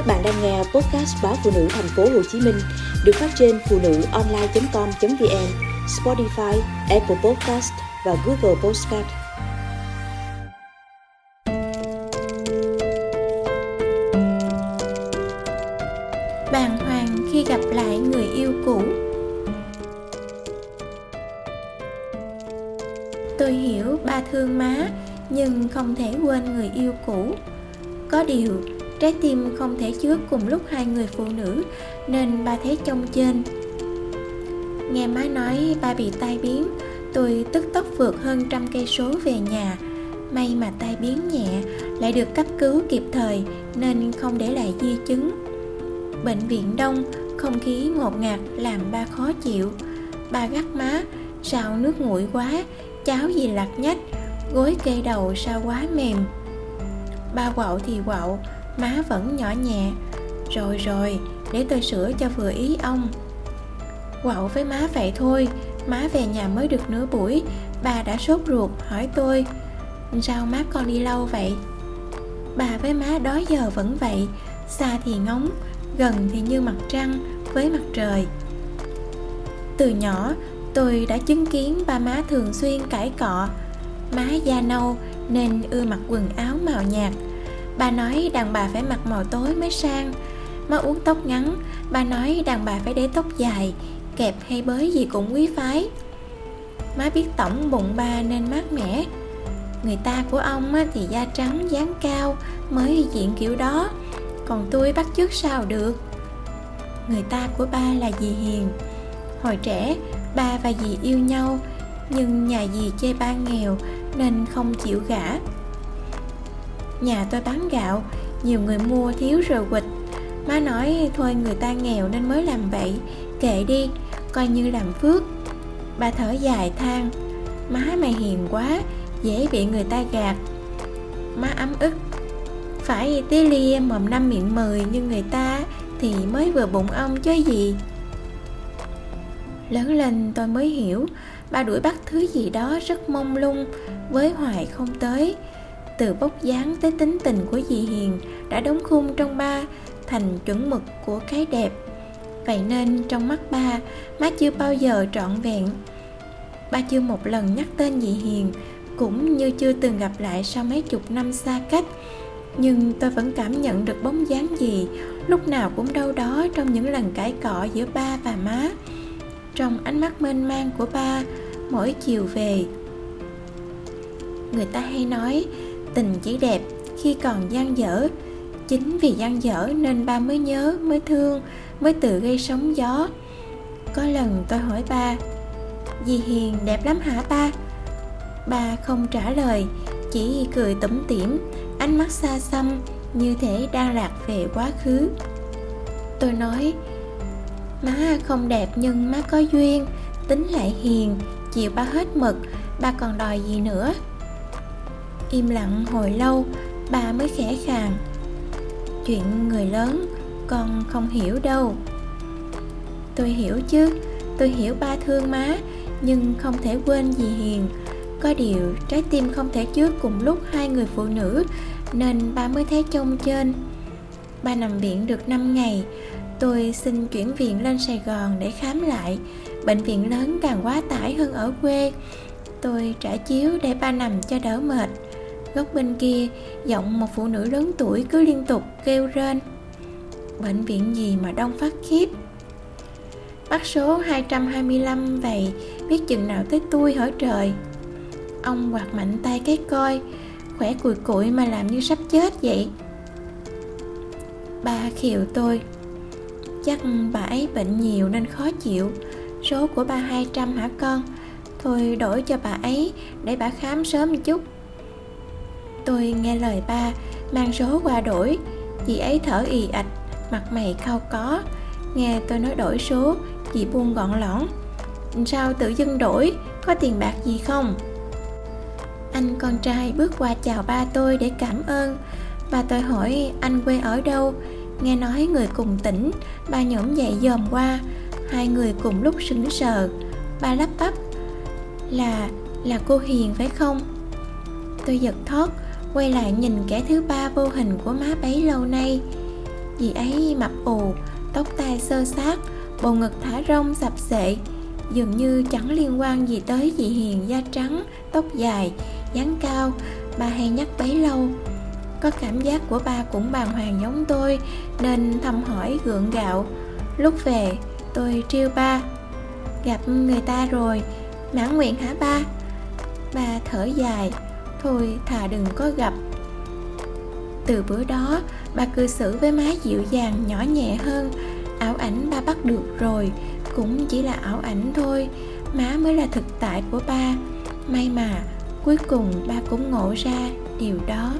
Các bạn đang nghe podcast báo phụ nữ thành phố Hồ Chí Minh được phát trên phụ nữ online.com.vn, Spotify, Apple Podcast và Google Podcast. Bàng hoàng khi gặp lại người yêu cũ Tôi hiểu ba thương má nhưng không thể quên người yêu cũ có điều trái tim không thể chứa cùng lúc hai người phụ nữ, nên ba thấy trông trên nghe má nói ba bị tai biến, tôi tức tốc vượt hơn trăm cây số về nhà. May mà tai biến nhẹ, lại được cấp cứu kịp thời, nên không để lại di chứng. Bệnh viện đông, không khí ngột ngạt làm ba khó chịu. Ba gắt má, sao nước nguội quá, cháo gì lạc nhách, gối kê đầu sao quá mềm. Ba quạo thì quạo má vẫn nhỏ nhẹ. Rồi rồi, để tôi sửa cho vừa ý ông. Quậu với má vậy thôi, má về nhà mới được nửa buổi. Bà đã sốt ruột, hỏi tôi, sao má con đi lâu vậy? Bà với má đó giờ vẫn vậy, xa thì ngóng, gần thì như mặt trăng với mặt trời. Từ nhỏ, tôi đã chứng kiến ba má thường xuyên cãi cọ. Má da nâu nên ưa mặc quần áo màu nhạt bà nói đàn bà phải mặc màu tối mới sang. Má uống tóc ngắn, bà nói đàn bà phải để tóc dài, kẹp hay bới gì cũng quý phái. Má biết tổng bụng ba nên mát mẻ. Người ta của ông thì da trắng, dáng cao, mới diện kiểu đó. Còn tôi bắt chước sao được? Người ta của ba là dì hiền. Hồi trẻ, ba và dì yêu nhau, nhưng nhà dì chê ba nghèo nên không chịu gả nhà tôi bán gạo, nhiều người mua thiếu rồi quịch má nói, thôi người ta nghèo nên mới làm vậy, kệ đi, coi như làm phước. Bà thở dài than, má, mày hiền quá, dễ bị người ta gạt. Má ấm ức, phải tí lia mồm năm miệng mười như người ta thì mới vừa bụng ông chứ gì. Lớn lên tôi mới hiểu, ba đuổi bắt thứ gì đó rất mông lung, với hoài không tới từ bốc dáng tới tính tình của dì hiền đã đóng khung trong ba thành chuẩn mực của cái đẹp. Vậy nên trong mắt ba, má chưa bao giờ trọn vẹn. Ba chưa một lần nhắc tên dì hiền, cũng như chưa từng gặp lại sau mấy chục năm xa cách. Nhưng tôi vẫn cảm nhận được bóng dáng gì lúc nào cũng đâu đó trong những lần cãi cọ giữa ba và má. Trong ánh mắt mênh mang của ba, mỗi chiều về, người ta hay nói tình chỉ đẹp khi còn gian dở. Chính vì gian dở nên ba mới nhớ, mới thương, mới tự gây sóng gió. Có lần tôi hỏi ba, dì hiền đẹp lắm hả ba? Ba không trả lời, chỉ cười tủm tỉm, ánh mắt xa xăm như thể đang lạc về quá khứ. Tôi nói, má không đẹp nhưng má có duyên, tính lại hiền, chịu ba hết mực, ba còn đòi gì nữa? Im lặng hồi lâu, bà mới khẽ khàng. Chuyện người lớn, con không hiểu đâu. Tôi hiểu chứ, tôi hiểu ba thương má, nhưng không thể quên gì hiền. Có điều trái tim không thể chứa cùng lúc hai người phụ nữ, nên ba mới thấy trông trên. Ba nằm viện được 5 ngày, tôi xin chuyển viện lên sài gòn để khám lại. Bệnh viện lớn càng quá tải hơn ở quê. Tôi trả chiếu để ba nằm cho đỡ mệt góc bên kia, giọng một phụ nữ lớn tuổi cứ liên tục kêu rên. Bệnh viện gì mà đông phát khiếp. Bắt số 225 vậy, biết chừng nào tới tôi hỏi trời. Ông quạt mạnh tay cái coi, khỏe cùi cụi mà làm như sắp chết vậy. Ba khiều tôi, chắc bà ấy bệnh nhiều nên khó chịu. Số của ba 200 hả con? Thôi đổi cho bà ấy, để bà khám sớm một chút tôi nghe lời ba, mang số qua đổi. Chị ấy thở ì ạch, mặt mày khao có. Nghe tôi nói đổi số, chị buông gọn lõn. Sao tự dưng đổi, có tiền bạc gì không? Anh con trai bước qua chào ba tôi để cảm ơn. Ba tôi hỏi, anh quê ở đâu? Nghe nói người cùng tỉnh, ba nhổm dậy dòm qua. Hai người cùng lúc sững sờ. Ba lắp bắp, là là cô hiền phải không? Tôi giật thót quay lại nhìn kẻ thứ ba vô hình của má bấy lâu nay. Dì ấy mập ù, tóc tai sơ sát, bầu ngực thả rông sập sệ. Dường như chẳng liên quan gì tới dì Hiền da trắng, tóc dài, dáng cao. Ba hay nhắc bấy lâu Có cảm giác của ba cũng bàng hoàng giống tôi Nên thăm hỏi gượng gạo. Lúc về tôi trêu ba Gặp người ta rồi. Mãn nguyện hả ba? Ba thở dài Thôi thà đừng có gặp. Từ bữa đó, bà cư xử với má dịu dàng, nhỏ nhẹ hơn. Ảo ảnh ba bắt được rồi, Cũng chỉ là ảo ảnh thôi. Má mới là thực tại của ba. May mà, cuối cùng ba cũng ngộ ra điều đó.